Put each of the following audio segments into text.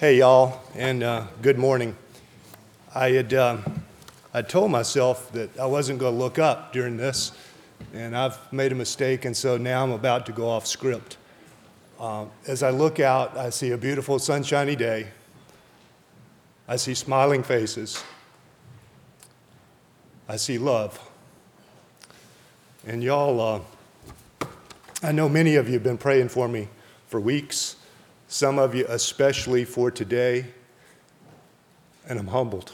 Hey, y'all, and uh, good morning. I had um, I told myself that I wasn't going to look up during this, and I've made a mistake, and so now I'm about to go off script. Um, as I look out, I see a beautiful sunshiny day. I see smiling faces. I see love. And y'all, uh, I know many of you have been praying for me for weeks some of you especially for today, and I'm humbled.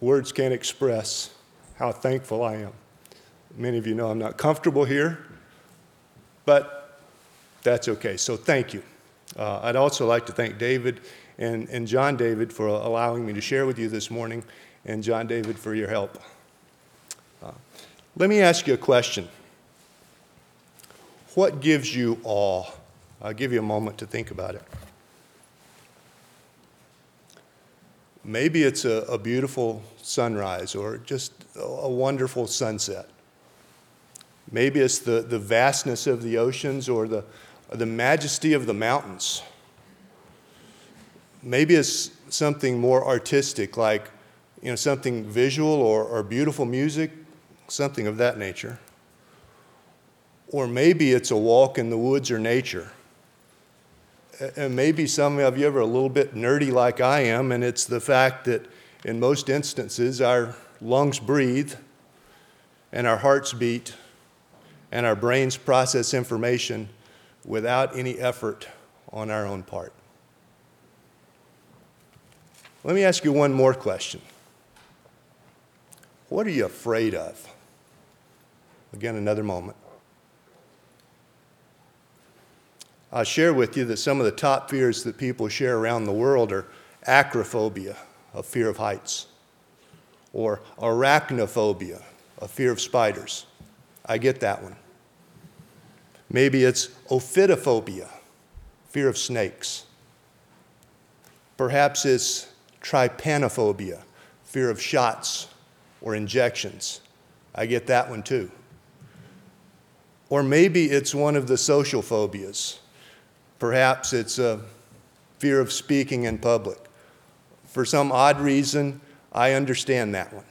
Words can't express how thankful I am. Many of you know I'm not comfortable here, but that's okay. So thank you. Uh, I'd also like to thank David and, and John David for allowing me to share with you this morning, and John David for your help. Uh, let me ask you a question What gives you awe? I'll give you a moment to think about it. Maybe it's a, a beautiful sunrise or just a, wonderful sunset. Maybe it's the, the vastness of the oceans or the, the majesty of the mountains. Maybe it's something more artistic, like you know, something visual or, or beautiful music, something of that nature. Or maybe it's a walk in the woods or nature and maybe some of you are a little bit nerdy like I am, and it's the fact that in most instances our lungs breathe and our hearts beat and our brains process information without any effort on our own part. Let me ask you one more question. What are you afraid of? Again, another moment. I'll share with you that some of the top fears that people share around the world are acrophobia, a fear of heights, or arachnophobia, a fear of spiders. I get that one. Maybe it's ophidophobia, fear of snakes. Perhaps it's trypanophobia, fear of shots or injections. I get that one too. Or maybe it's one of the social phobias, Perhaps it's a fear of speaking in public. For some odd reason, I understand that one.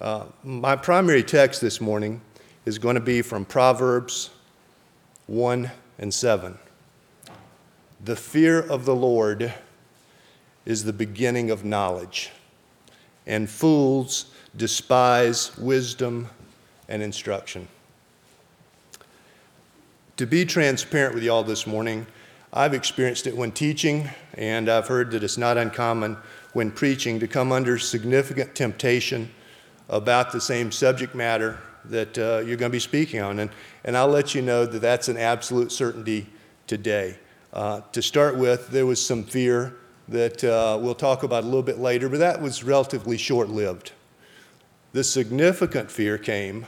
Uh, my primary text this morning is going to be from Proverbs 1 and 7. The fear of the Lord is the beginning of knowledge, and fools despise wisdom and instruction. To be transparent with you all this morning, I've experienced it when teaching, and I've heard that it's not uncommon when preaching to come under significant temptation about the same subject matter that uh, you're going to be speaking on. And, and I'll let you know that that's an absolute certainty today. Uh, to start with, there was some fear that uh, we'll talk about a little bit later, but that was relatively short lived. The significant fear came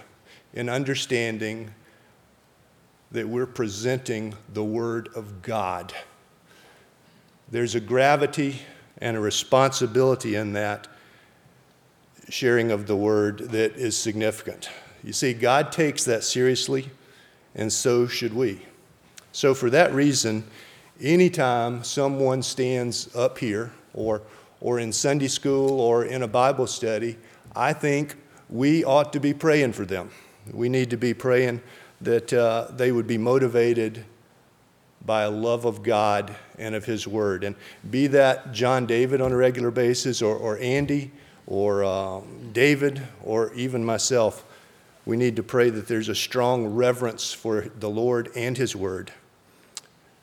in understanding that we're presenting the Word of God. There's a gravity and a responsibility in that sharing of the Word that is significant. You see, God takes that seriously, and so should we. So, for that reason, anytime someone stands up here or, or in Sunday school or in a Bible study, I think we ought to be praying for them. We need to be praying that uh, they would be motivated by a love of God and of His Word. And be that John David on a regular basis, or, or Andy, or uh, David, or even myself, we need to pray that there's a strong reverence for the Lord and His Word.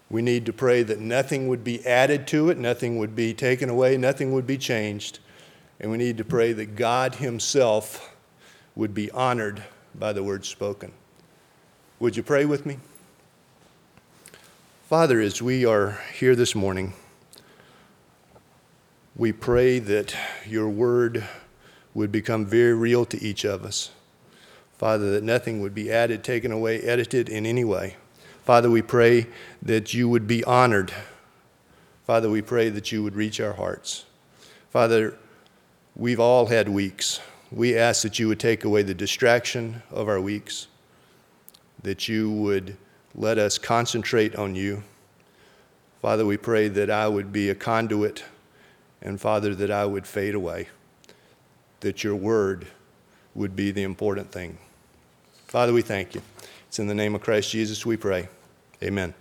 We need to pray that nothing would be added to it, nothing would be taken away, nothing would be changed. And we need to pray that God Himself would be honored by the word spoken. Would you pray with me? Father, as we are here this morning, we pray that your word would become very real to each of us. Father, that nothing would be added, taken away, edited in any way. Father, we pray that you would be honored. Father, we pray that you would reach our hearts. Father, we've all had weeks. We ask that you would take away the distraction of our weeks that you would let us concentrate on you. Father, we pray that I would be a conduit, and Father, that I would fade away, that your word would be the important thing. Father, we thank you. It's in the name of Christ Jesus we pray. Amen.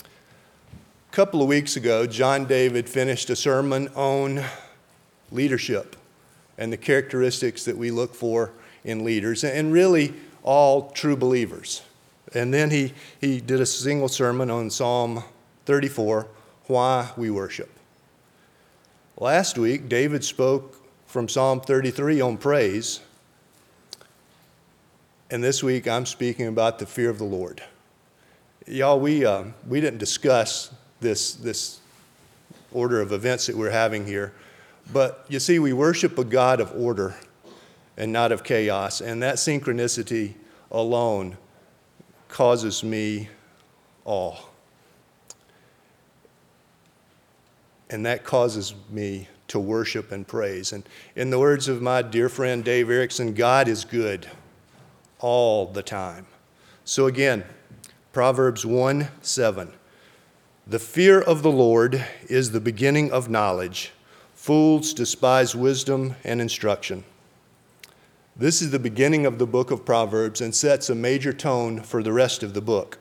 A couple of weeks ago, John David finished a sermon on leadership and the characteristics that we look for in leaders, and really all true believers. And then he, he did a single sermon on Psalm 34 Why We Worship. Last week, David spoke from Psalm 33 on praise. And this week, I'm speaking about the fear of the Lord. Y'all, we, uh, we didn't discuss this, this order of events that we're having here. But you see, we worship a God of order and not of chaos. And that synchronicity alone causes me awe. and that causes me to worship and praise. And in the words of my dear friend Dave Erickson, God is good all the time. So again, Proverbs 1 7. The fear of the Lord is the beginning of knowledge. Fools despise wisdom and instruction. This is the beginning of the book of Proverbs and sets a major tone for the rest of the book.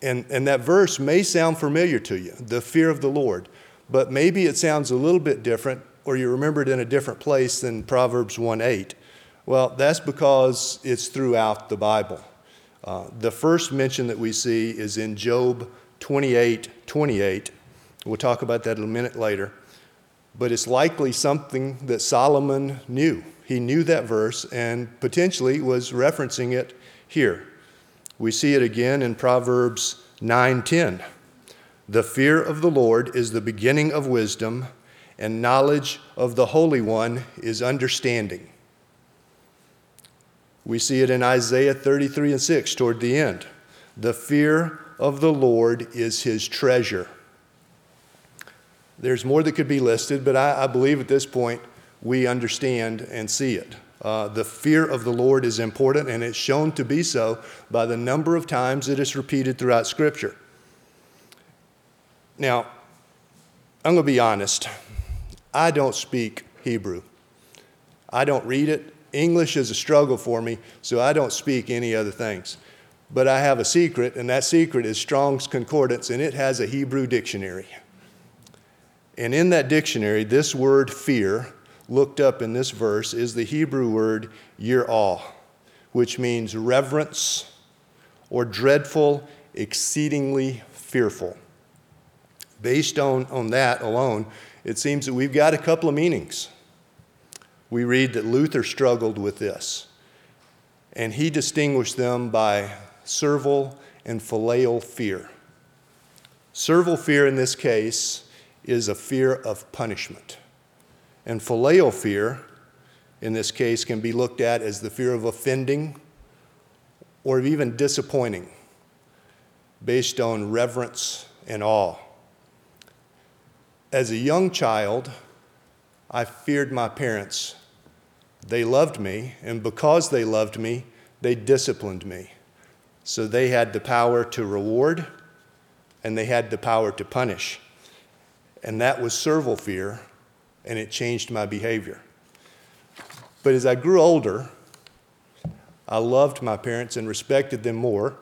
And, and that verse may sound familiar to you the fear of the Lord but maybe it sounds a little bit different or you remember it in a different place than Proverbs 1 8. Well, that's because it's throughout the Bible. Uh, the first mention that we see is in Job 28 28. We'll talk about that a minute later. But it's likely something that Solomon knew. He knew that verse and potentially was referencing it here. We see it again in Proverbs 9:10. The fear of the Lord is the beginning of wisdom, and knowledge of the Holy One is understanding. We see it in Isaiah 33 and 6 toward the end. The fear of the Lord is his treasure. There's more that could be listed, but I, I believe at this point we understand and see it. Uh, the fear of the Lord is important, and it's shown to be so by the number of times it is repeated throughout Scripture. Now, I'm going to be honest. I don't speak Hebrew. I don't read it. English is a struggle for me, so I don't speak any other things. But I have a secret, and that secret is Strong's Concordance, and it has a Hebrew dictionary. And in that dictionary, this word fear, looked up in this verse, is the Hebrew word yirah, which means reverence or dreadful, exceedingly fearful based on, on that alone, it seems that we've got a couple of meanings. We read that Luther struggled with this, and he distinguished them by servile and filial fear. Servile fear in this case is a fear of punishment, and filial fear in this case can be looked at as the fear of offending or even disappointing based on reverence and awe. As a young child, I feared my parents. They loved me, and because they loved me, they disciplined me. So they had the power to reward and they had the power to punish. And that was servile fear, and it changed my behavior. But as I grew older, I loved my parents and respected them more,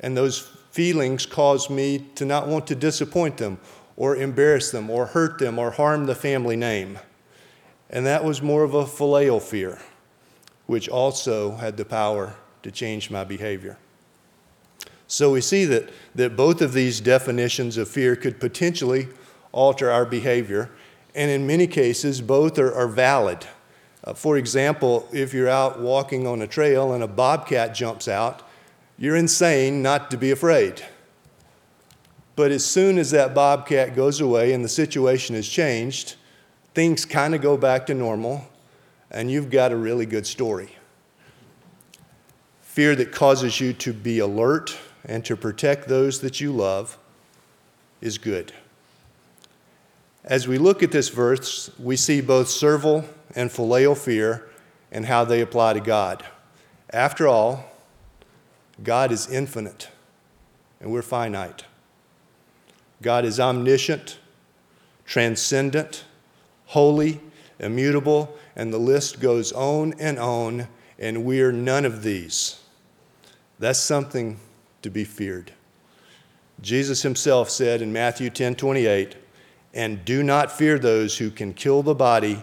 and those feelings caused me to not want to disappoint them or embarrass them or hurt them or harm the family name. And that was more of a filial fear, which also had the power to change my behavior. So we see that, that both of these definitions of fear could potentially alter our behavior, and in many cases, both are, are valid. Uh, for example, if you're out walking on a trail and a bobcat jumps out, you're insane not to be afraid. But as soon as that bobcat goes away and the situation has changed, things kind of go back to normal, and you've got a really good story. Fear that causes you to be alert and to protect those that you love is good. As we look at this verse, we see both servile and filial fear and how they apply to God. After all, God is infinite and we're finite. God is omniscient, transcendent, holy, immutable, and the list goes on and on, and we're none of these. That's something to be feared. Jesus himself said in Matthew 10 28, and do not fear those who can kill the body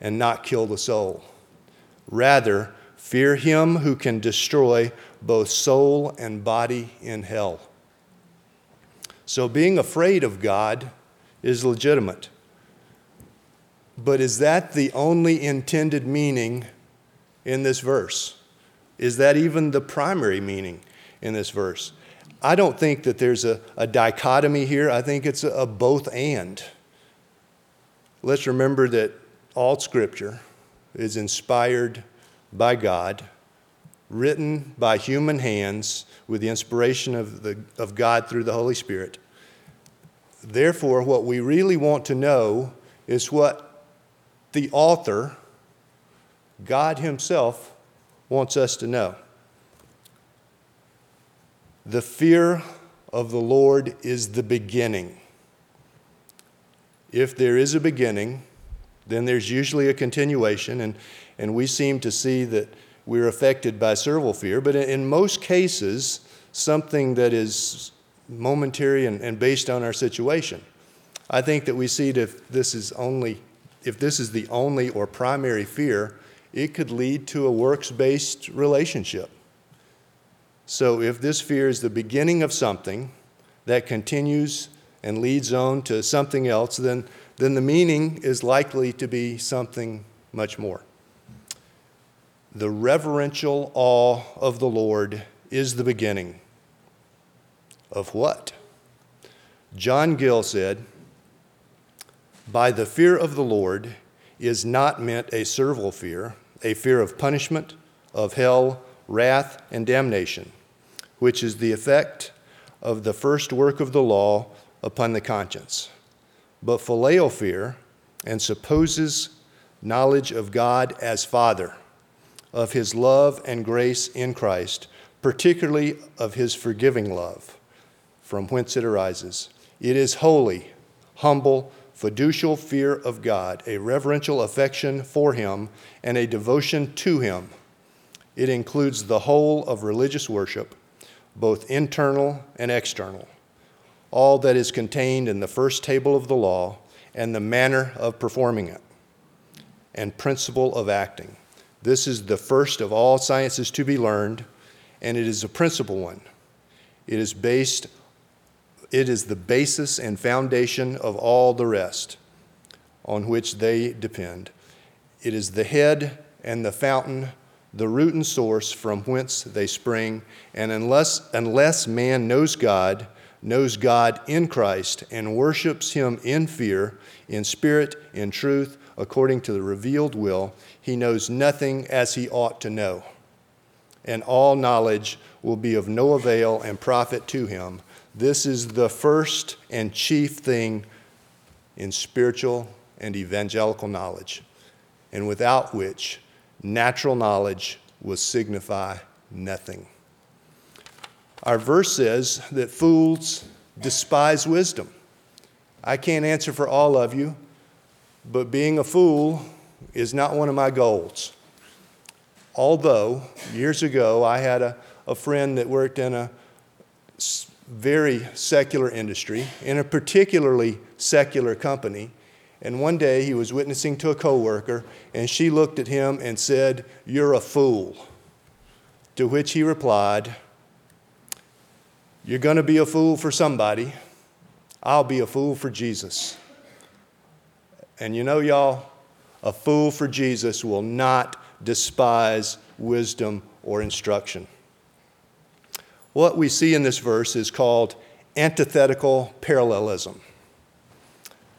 and not kill the soul. Rather, fear him who can destroy both soul and body in hell. So, being afraid of God is legitimate. But is that the only intended meaning in this verse? Is that even the primary meaning in this verse? I don't think that there's a, a dichotomy here. I think it's a, a both and. Let's remember that all Scripture is inspired by God, written by human hands with the inspiration of, the, of God through the Holy Spirit. Therefore, what we really want to know is what the author, God Himself, wants us to know. The fear of the Lord is the beginning. If there is a beginning, then there's usually a continuation, and, and we seem to see that we're affected by servile fear, but in most cases, something that is momentary and, and based on our situation. I think that we see that if this is only if this is the only or primary fear, it could lead to a works based relationship. So, if this fear is the beginning of something that continues and leads on to something else, then, then the meaning is likely to be something much more. The reverential awe of the Lord is the beginning of what? John Gill said, By the fear of the Lord is not meant a servile fear, a fear of punishment, of hell, wrath, and damnation which is the effect of the first work of the law upon the conscience. But filial fear and supposes knowledge of God as Father, of his love and grace in Christ, particularly of his forgiving love, from whence it arises. It is holy, humble, fiducial fear of God, a reverential affection for him, and a devotion to him. It includes the whole of religious worship both internal and external, all that is contained in the first table of the law and the manner of performing it, and principle of acting. This is the first of all sciences to be learned, and it is a principal one. It is based it is the basis and foundation of all the rest on which they depend. It is the head and the fountain the root and source from whence they spring. And unless, unless man knows God, knows God in Christ, and worships him in fear, in spirit, in truth, according to the revealed will, he knows nothing as he ought to know. And all knowledge will be of no avail and profit to him. This is the first and chief thing in spiritual and evangelical knowledge, and without which natural knowledge will signify nothing. Our verse says that fools despise wisdom. I can't answer for all of you, but being a fool is not one of my goals. Although, years ago, I had a, a friend that worked in a very secular industry, in a particularly secular company, and one day he was witnessing to a coworker, and she looked at him and said, You're a fool. To which he replied, You're going to be a fool for somebody. I'll be a fool for Jesus. And you know, y'all, a fool for Jesus will not despise wisdom or instruction. What we see in this verse is called antithetical parallelism.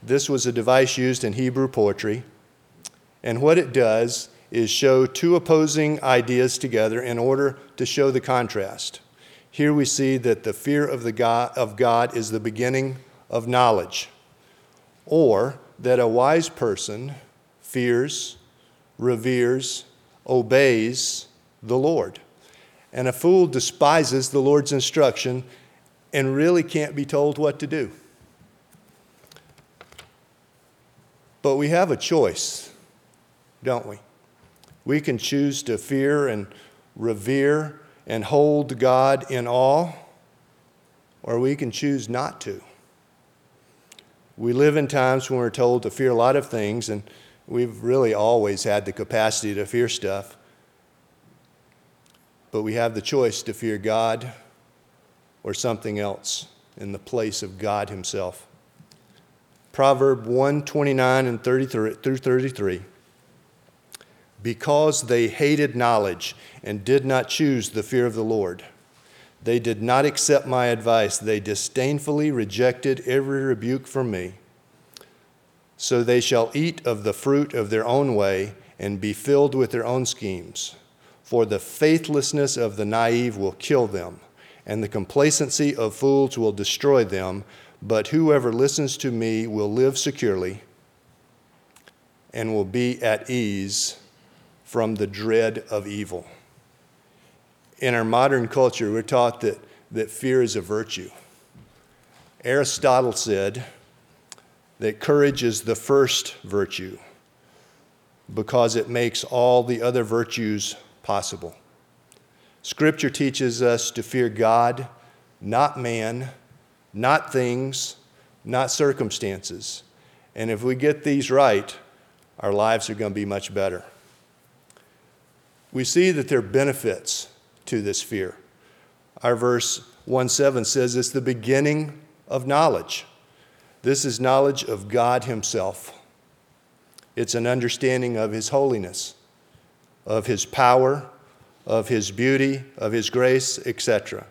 This was a device used in Hebrew poetry. And what it does is show two opposing ideas together in order to show the contrast. Here we see that the fear of, the God, of God is the beginning of knowledge, or that a wise person fears, reveres, obeys the Lord. And a fool despises the Lord's instruction and really can't be told what to do. But we have a choice, don't we? We can choose to fear and revere and hold God in awe, or we can choose not to. We live in times when we're told to fear a lot of things, and we've really always had the capacity to fear stuff. But we have the choice to fear God or something else in the place of God Himself. Proverb 1 29 and 33 through 33. Because they hated knowledge and did not choose the fear of the Lord, they did not accept my advice. They disdainfully rejected every rebuke from me. So they shall eat of the fruit of their own way and be filled with their own schemes. For the faithlessness of the naive will kill them, and the complacency of fools will destroy them. But whoever listens to me will live securely and will be at ease from the dread of evil. In our modern culture, we're taught that, that fear is a virtue. Aristotle said that courage is the first virtue because it makes all the other virtues possible. Scripture teaches us to fear God, not man, not things, not circumstances. And if we get these right, our lives are going to be much better. We see that there are benefits to this fear. Our verse 1 7 says it's the beginning of knowledge. This is knowledge of God Himself. It's an understanding of His holiness, of His power, of His beauty, of His grace, etc.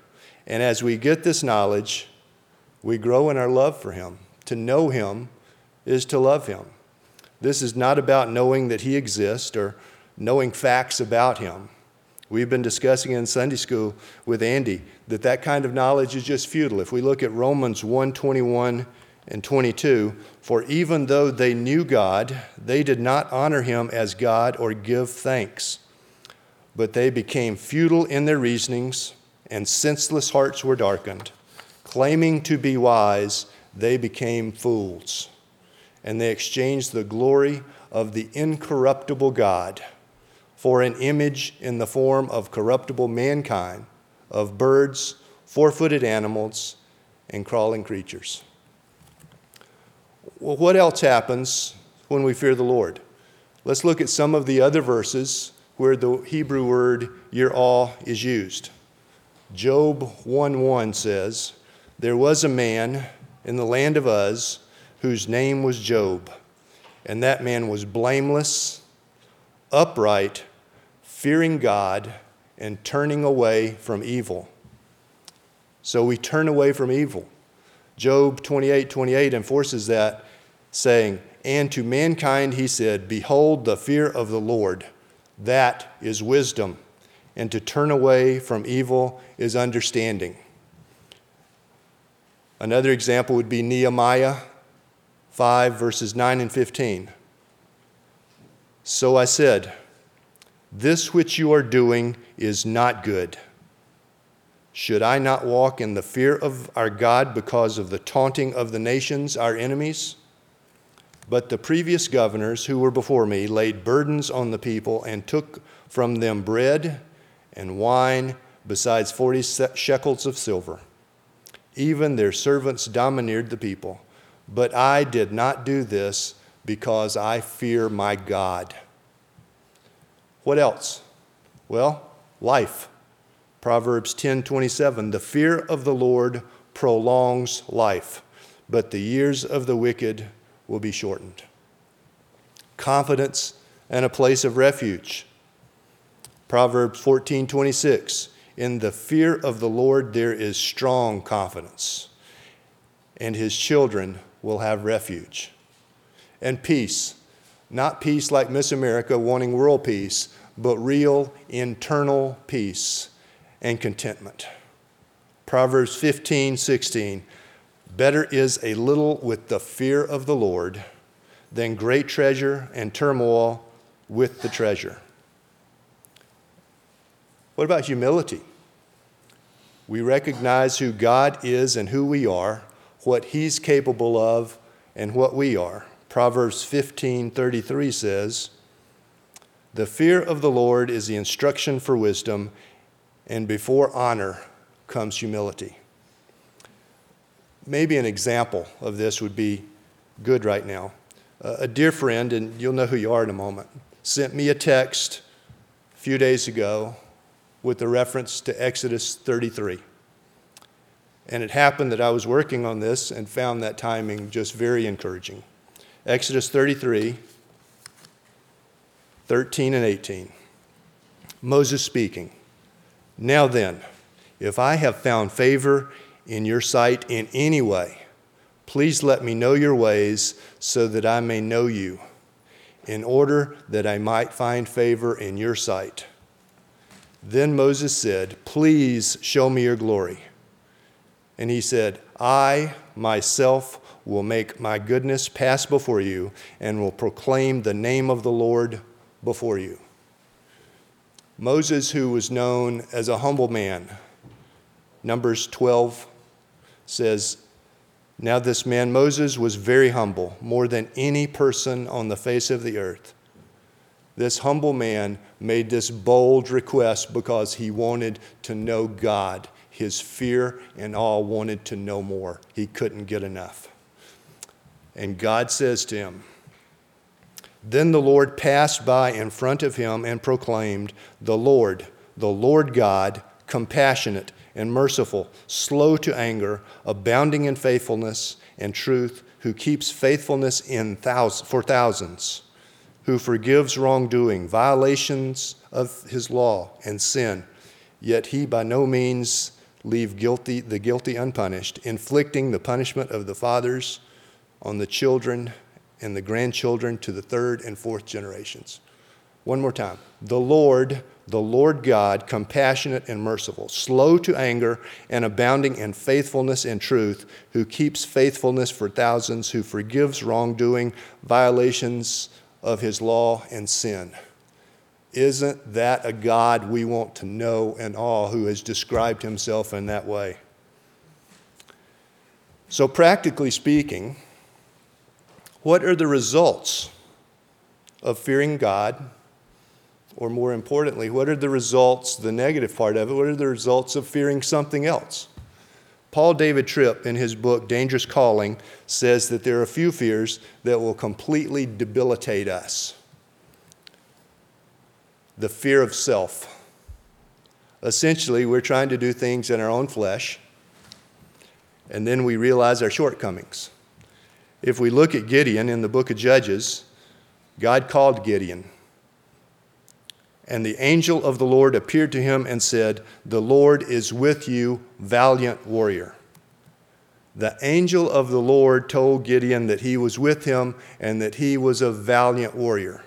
And as we get this knowledge, we grow in our love for Him. To know Him is to love Him. This is not about knowing that He exists or knowing facts about Him. We've been discussing in Sunday school with Andy that that kind of knowledge is just futile. If we look at Romans 1 21 and 22, for even though they knew God, they did not honor Him as God or give thanks, but they became futile in their reasonings, and senseless hearts were darkened. Claiming to be wise, they became fools, and they exchanged the glory of the incorruptible God for an image in the form of corruptible mankind, of birds, four footed animals, and crawling creatures. Well, what else happens when we fear the Lord? Let's look at some of the other verses where the Hebrew word yirah is used. Job 1:1 says, there was a man in the land of Uz whose name was Job, and that man was blameless, upright, fearing God, and turning away from evil. So we turn away from evil. Job 28 28 enforces that, saying, And to mankind he said, Behold, the fear of the Lord, that is wisdom, and to turn away from evil is understanding. Another example would be Nehemiah 5, verses 9 and 15. So I said, This which you are doing is not good. Should I not walk in the fear of our God because of the taunting of the nations, our enemies? But the previous governors who were before me laid burdens on the people and took from them bread and wine, besides 40 shekels of silver. Even their servants domineered the people. But I did not do this because I fear my God. What else? Well, life. Proverbs 10:27 The fear of the Lord prolongs life, but the years of the wicked will be shortened. Confidence and a place of refuge. Proverbs 14:26 in the fear of the Lord, there is strong confidence, and his children will have refuge. And peace, not peace like Miss America wanting world peace, but real internal peace and contentment. Proverbs 15, 16. Better is a little with the fear of the Lord than great treasure and turmoil with the treasure. What about humility? We recognize who God is and who we are, what He's capable of and what we are. Proverbs 15:33 says, "The fear of the Lord is the instruction for wisdom, and before honor comes humility." Maybe an example of this would be good right now. A dear friend, and you'll know who you are in a moment, sent me a text a few days ago with a reference to Exodus 33. And it happened that I was working on this and found that timing just very encouraging. Exodus 33, 13 and 18. Moses speaking, Now then, if I have found favor in your sight in any way, please let me know your ways so that I may know you, in order that I might find favor in your sight. Then Moses said, Please show me your glory. And he said, I myself will make my goodness pass before you and will proclaim the name of the Lord before you. Moses, who was known as a humble man, Numbers 12 says, Now this man Moses was very humble, more than any person on the face of the earth. This humble man made this bold request because he wanted to know God. His fear and awe wanted to know more. He couldn't get enough. And God says to him, Then the Lord passed by in front of him and proclaimed, The Lord, the Lord God, compassionate and merciful, slow to anger, abounding in faithfulness and truth, who keeps faithfulness in thousands, for thousands who forgives wrongdoing, violations of his law, and sin, yet he by no means leave guilty, the guilty unpunished, inflicting the punishment of the fathers on the children and the grandchildren to the third and fourth generations. One more time. The Lord, the Lord God, compassionate and merciful, slow to anger and abounding in faithfulness and truth, who keeps faithfulness for thousands, who forgives wrongdoing, violations of his law and sin. Isn't that a God we want to know and awe who has described himself in that way? So, practically speaking, what are the results of fearing God? Or more importantly, what are the results, the negative part of it, what are the results of fearing something else? Paul David Tripp, in his book Dangerous Calling, says that there are a few fears that will completely debilitate us. The fear of self. Essentially, we're trying to do things in our own flesh, and then we realize our shortcomings. If we look at Gideon in the book of Judges, God called Gideon and the angel of the Lord appeared to him and said, The Lord is with you, valiant warrior. The angel of the Lord told Gideon that he was with him and that he was a valiant warrior.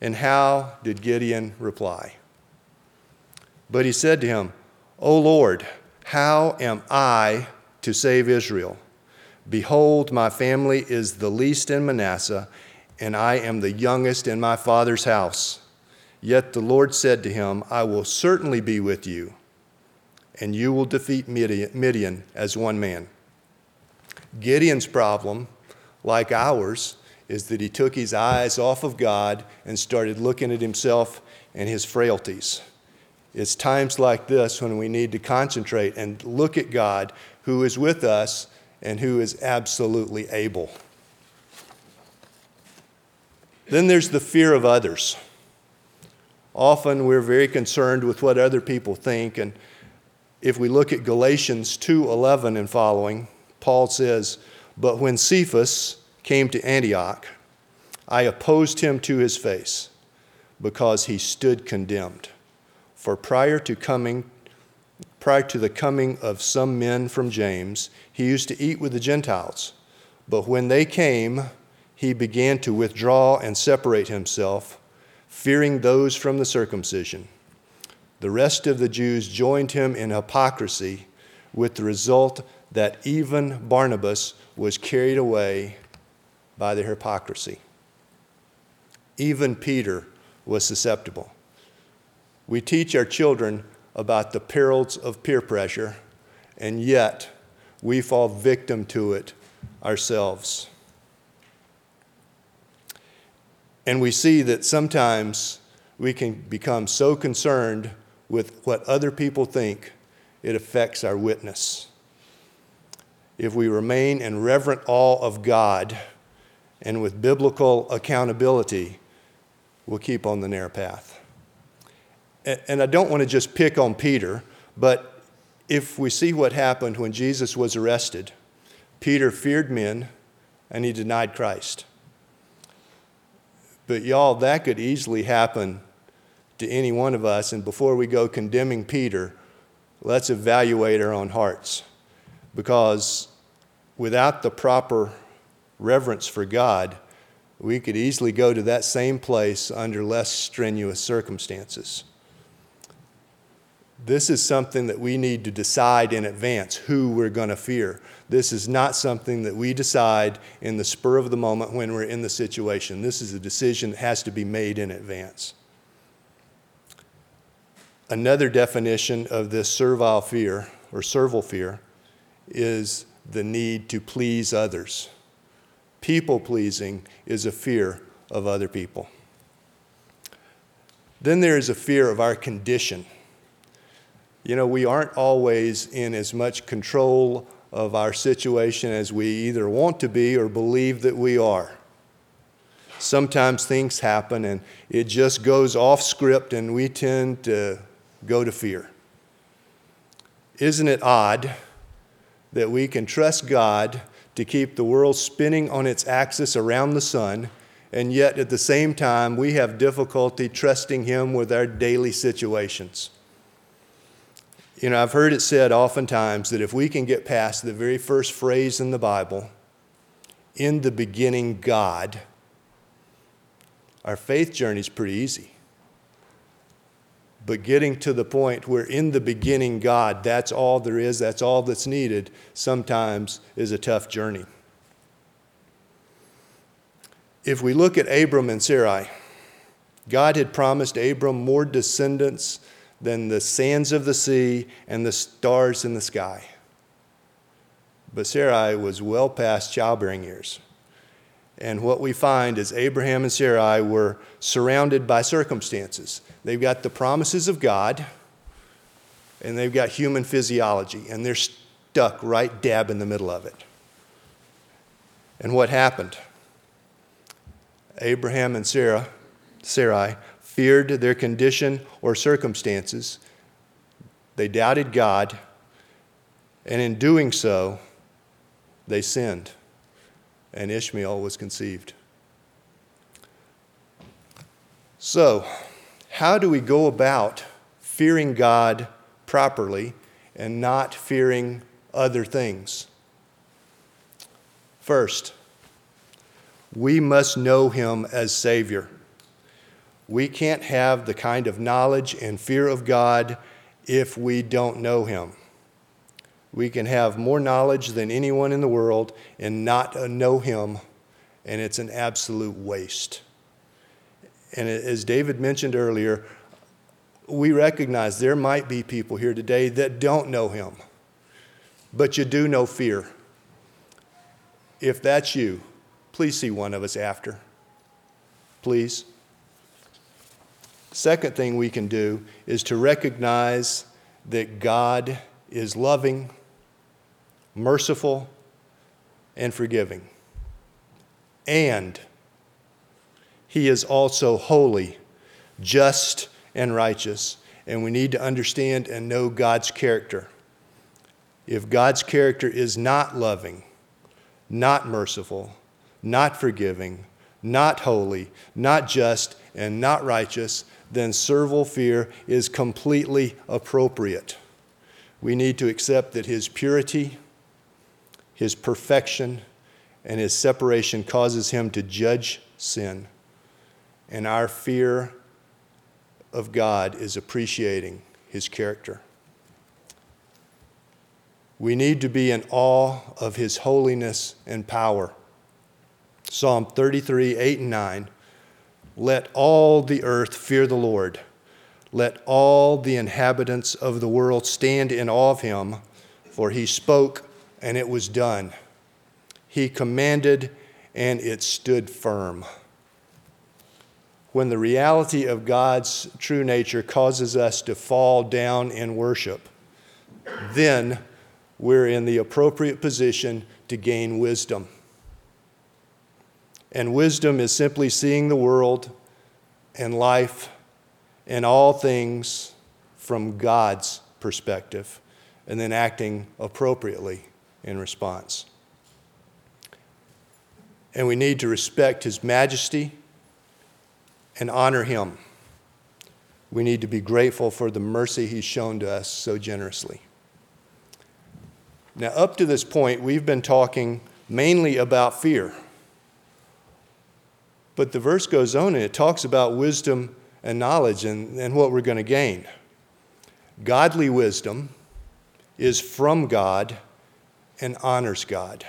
And how did Gideon reply? But he said to him, O Lord, how am I to save Israel? Behold, my family is the least in Manasseh, and I am the youngest in my father's house. Yet the Lord said to him, I will certainly be with you, and you will defeat Midian as one man. Gideon's problem, like ours, is that he took his eyes off of God and started looking at himself and his frailties. It's times like this when we need to concentrate and look at God who is with us and who is absolutely able. Then there's the fear of others. Often we're very concerned with what other people think. And if we look at Galatians 2:11 and following, Paul says, "But when Cephas came to Antioch, I opposed him to his face, because he stood condemned. For prior to coming prior to the coming of some men from James, he used to eat with the Gentiles. But when they came, he began to withdraw and separate himself." Fearing those from the circumcision. The rest of the Jews joined him in hypocrisy, with the result that even Barnabas was carried away by their hypocrisy. Even Peter was susceptible. We teach our children about the perils of peer pressure, and yet we fall victim to it ourselves. And we see that sometimes we can become so concerned with what other people think, it affects our witness. If we remain in reverent awe of God and with biblical accountability, we'll keep on the narrow path. And I don't want to just pick on Peter, but if we see what happened when Jesus was arrested, Peter feared men and he denied Christ. But y'all, that could easily happen to any one of us. And before we go condemning Peter, let's evaluate our own hearts. Because without the proper reverence for God, we could easily go to that same place under less strenuous circumstances. This is something that we need to decide in advance who we're going to fear. This is not something that we decide in the spur of the moment when we're in the situation. This is a decision that has to be made in advance. Another definition of this servile fear or servile fear is the need to please others. People pleasing is a fear of other people. Then there is a fear of our condition. You know, we aren't always in as much control of our situation as we either want to be or believe that we are. Sometimes things happen and it just goes off script and we tend to go to fear. Isn't it odd that we can trust God to keep the world spinning on its axis around the sun, and yet at the same time we have difficulty trusting Him with our daily situations? You know, I've heard it said oftentimes that if we can get past the very first phrase in the Bible, in the beginning, God, our faith journey is pretty easy. But getting to the point where in the beginning, God, that's all there is, that's all that's needed, sometimes is a tough journey. If we look at Abram and Sarai, God had promised Abram more descendants than the sands of the sea and the stars in the sky. But Sarai was well past childbearing years. And what we find is Abraham and Sarai were surrounded by circumstances. They've got the promises of God, and they've got human physiology, and they're stuck right dab in the middle of it. And what happened? Abraham and Sarah, Sarai feared their condition or circumstances. They doubted God, and in doing so, they sinned, and Ishmael was conceived. So, how do we go about fearing God properly and not fearing other things? First, we must know Him as Savior. We can't have the kind of knowledge and fear of God if we don't know Him. We can have more knowledge than anyone in the world and not know Him, and it's an absolute waste. And as David mentioned earlier, we recognize there might be people here today that don't know Him, but you do know fear. If that's you, please see one of us after. Please. Second thing we can do is to recognize that God is loving, merciful, and forgiving. And He is also holy, just, and righteous. And we need to understand and know God's character. If God's character is not loving, not merciful, not forgiving, not holy, not just, and not righteous, then servile fear is completely appropriate. We need to accept that his purity, his perfection, and his separation causes him to judge sin. And our fear of God is appreciating his character. We need to be in awe of his holiness and power. Psalm 33, 8 and 9 let all the earth fear the Lord. Let all the inhabitants of the world stand in awe of him, for he spoke and it was done. He commanded and it stood firm. when the reality of God's true nature causes us to fall down in worship, then we're in the appropriate position to gain wisdom. And wisdom is simply seeing the world and life and all things from God's perspective and then acting appropriately in response. And we need to respect His majesty and honor him. We need to be grateful for the mercy he's shown to us so generously. Now, up to this point, we've been talking mainly about fear. But the verse goes on and it talks about wisdom and knowledge and, and what we're going to gain. Godly wisdom is from God and honors God.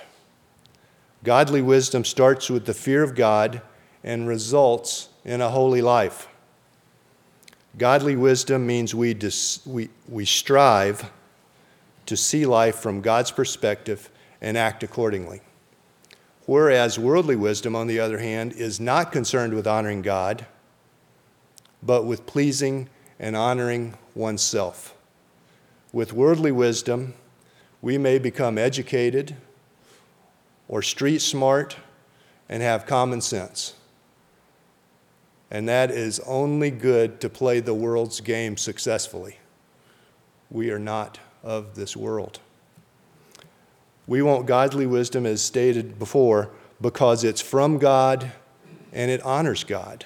Godly wisdom starts with the fear of God and results in a holy life. Godly wisdom means we, dis, we, we strive to see life from God's perspective and act accordingly. Whereas worldly wisdom, on the other hand, is not concerned with honoring God, but with pleasing and honoring oneself. With worldly wisdom, we may become educated or street smart and have common sense and that is only good to play the world's game successfully. We are not of this world. We want godly wisdom, as stated before, because it's from God and it honors God.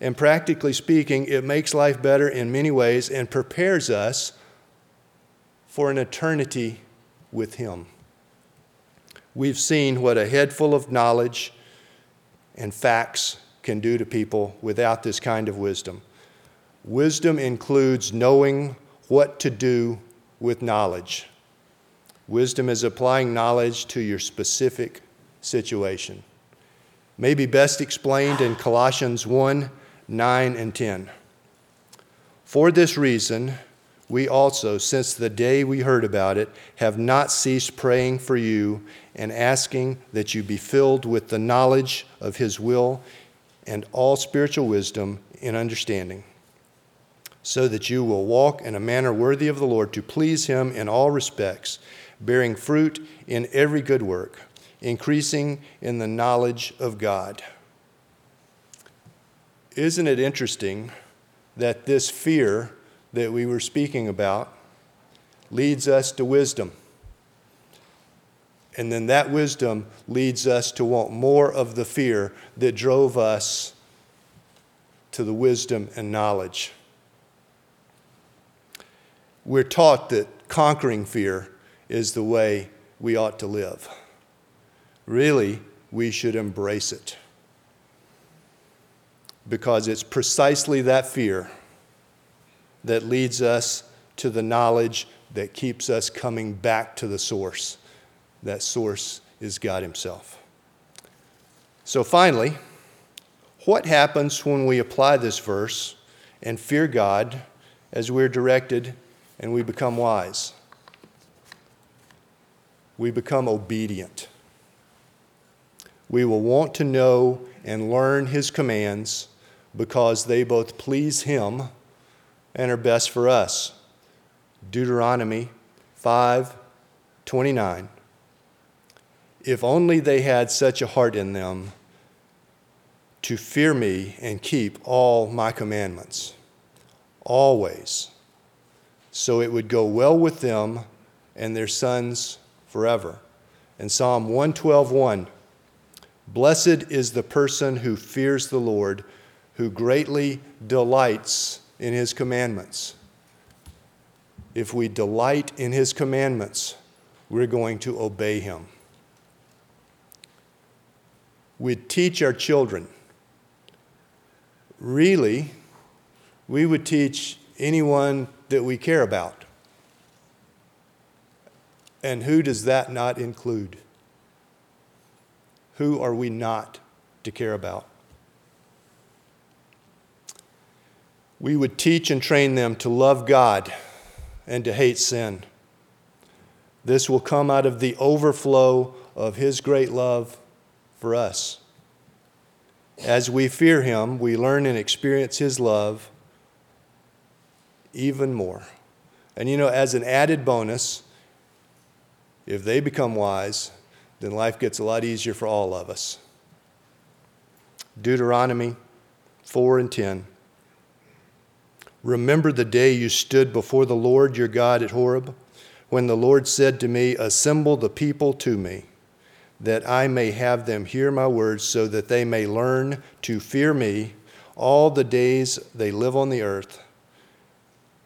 And practically speaking, it makes life better in many ways and prepares us for an eternity with Him. We've seen what a head full of knowledge and facts can do to people without this kind of wisdom. Wisdom includes knowing what to do with knowledge. Wisdom is applying knowledge to your specific situation. May be best explained in Colossians 1 9 and 10. For this reason, we also, since the day we heard about it, have not ceased praying for you and asking that you be filled with the knowledge of His will and all spiritual wisdom and understanding, so that you will walk in a manner worthy of the Lord to please Him in all respects, bearing fruit in every good work, increasing in the knowledge of God. Isn't it interesting that this fear that we were speaking about leads us to wisdom? And then that wisdom leads us to want more of the fear that drove us to the wisdom and knowledge. We're taught that conquering fear is the way we ought to live. Really, we should embrace it because it's precisely that fear that leads us to the knowledge that keeps us coming back to the source that source is God Himself. So, finally, what happens when we apply this verse and fear God as we're directed and we become wise? We become obedient. We will want to know and learn His commands because they both please Him and are best for us. Deuteronomy 5 29. If only they had such a heart in them to fear me and keep all my commandments, always, so it would go well with them and their sons forever. In Psalm 112:1, Blessed is the person who fears the Lord, who greatly delights in his commandments. If we delight in his commandments, we're going to obey him we'd teach our children. Really, we would teach anyone that we care about. And who does that not include? Who are we not to care about? We would teach and train them to love God and to hate sin. This will come out of the overflow of His great love for us. As we fear him, we learn and experience his love even more. And you know, as an added bonus, if they become wise, then life gets a lot easier for all of us. Deuteronomy 4 and 10. Remember the day you stood before the Lord your God at Horeb, when the Lord said to me, Assemble the people to me, that I may have them hear my words, so that they may learn to fear me all the days they live on the earth,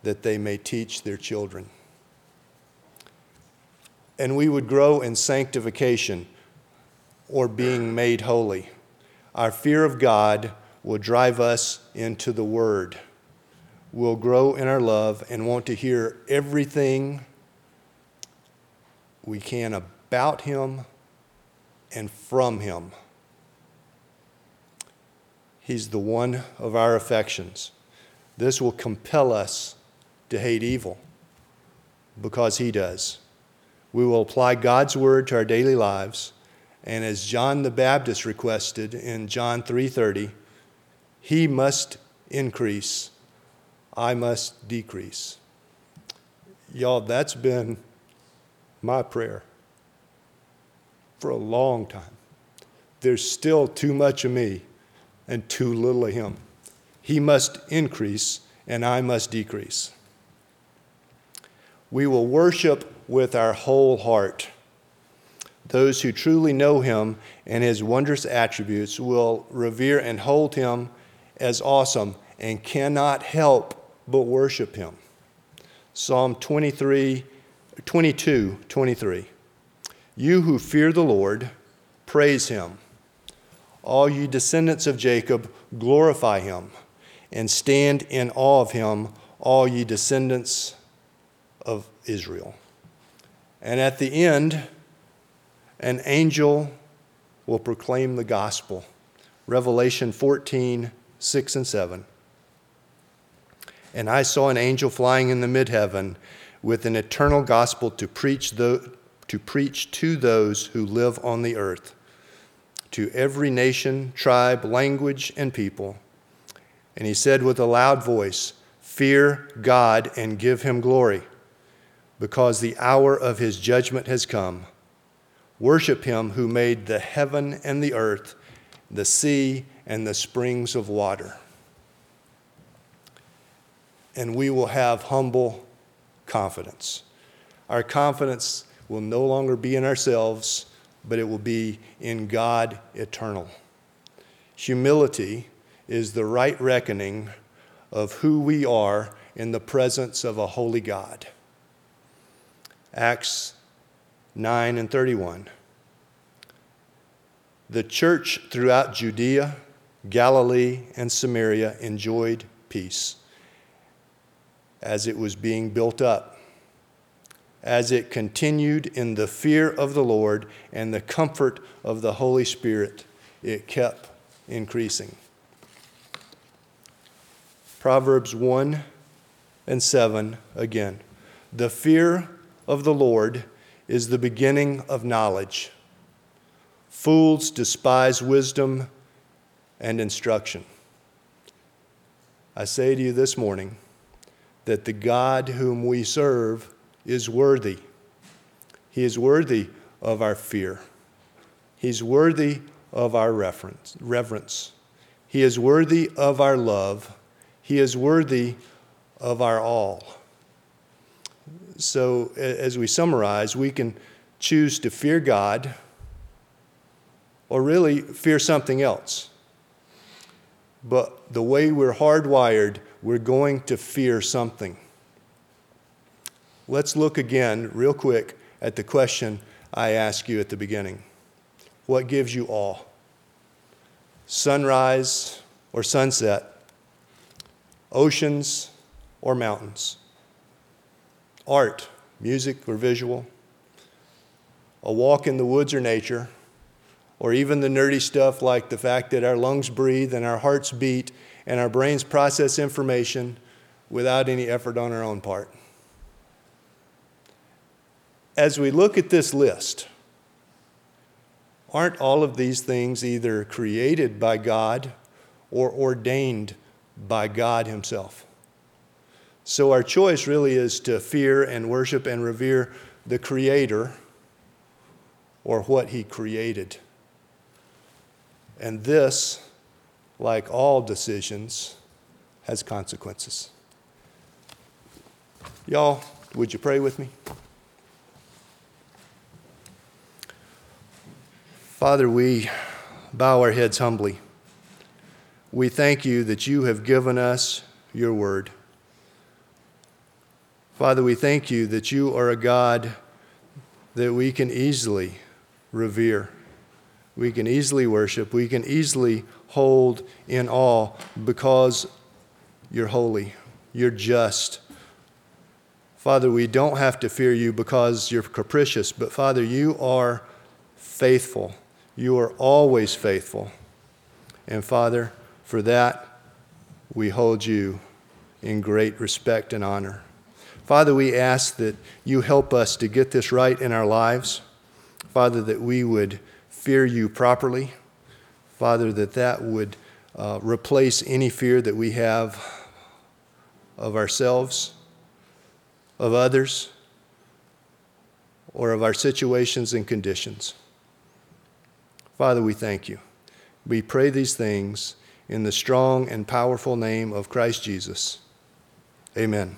that they may teach their children. And we would grow in sanctification or being made holy. Our fear of God will drive us into the Word We'll grow in our love and want to hear everything we can about Him and from Him. He's the one of our affections. This will compel us to hate evil because He does. We will apply God's word to our daily lives, and as John the Baptist requested in John 3:30, he must increase I must decrease. Y'all, that's been my prayer for a long time. There's still too much of me and too little of him. He must increase and I must decrease. We will worship with our whole heart. Those who truly know him and his wondrous attributes will revere and hold him as awesome and cannot help but worship him. Psalm 23, 22, 23. You who fear the Lord, praise him. All you descendants of Jacob, glorify him, and stand in awe of him, all ye descendants of Israel. And at the end, an angel will proclaim the gospel. Revelation 14, 6 and 7. And I saw an angel flying in the midheaven with an eternal gospel to preach, the, to preach to those who live on the earth, to every nation, tribe, language, and people. And he said with a loud voice, Fear God and give him glory, because the hour of his judgment has come. Worship him who made the heaven and the earth, the sea, and the springs of water and we will have humble confidence. Our confidence will no longer be in ourselves, but it will be in God eternal. Humility is the right reckoning of who we are in the presence of a holy God. Acts 9 and 31. The church throughout Judea, Galilee, and Samaria enjoyed peace as it was being built up, as it continued in the fear of the Lord and the comfort of the Holy Spirit, it kept increasing. Proverbs 1 and 7 again. The fear of the Lord is the beginning of knowledge. Fools despise wisdom and instruction. I say to you this morning, that the God whom we serve is worthy. He is worthy of our fear. He's worthy of our reverence. reverence. He is worthy of our love. He is worthy of our all. So, as we summarize, we can choose to fear God or really fear something else. But the way we're hardwired we're going to fear something. Let's look again, real quick, at the question I asked you at the beginning What gives you awe? Sunrise or sunset? Oceans or mountains? Art, music or visual? A walk in the woods or nature? Or even the nerdy stuff like the fact that our lungs breathe and our hearts beat and our brains process information without any effort on our own part. As we look at this list, aren't all of these things either created by God or ordained by God Himself? So our choice really is to fear and worship and revere the Creator or what He created. And this, like all decisions, has consequences. Y'all, would you pray with me? Father, we bow our heads humbly. We thank you that you have given us your word. Father, we thank you that you are a God that we can easily revere, we can easily worship, we can easily hold in awe because you're holy, you're just. Father, we don't have to fear you because you're capricious, but Father, you are faithful. You are always faithful. And Father, for that, we hold you in great respect and honor. Father, we ask that you help us to get this right in our lives. Father, that we would fear you properly. Father, that that would uh, replace any fear that we have of ourselves, of others, or of our situations and conditions. Father, we thank you. We pray these things in the strong and powerful name of Christ Jesus. Amen.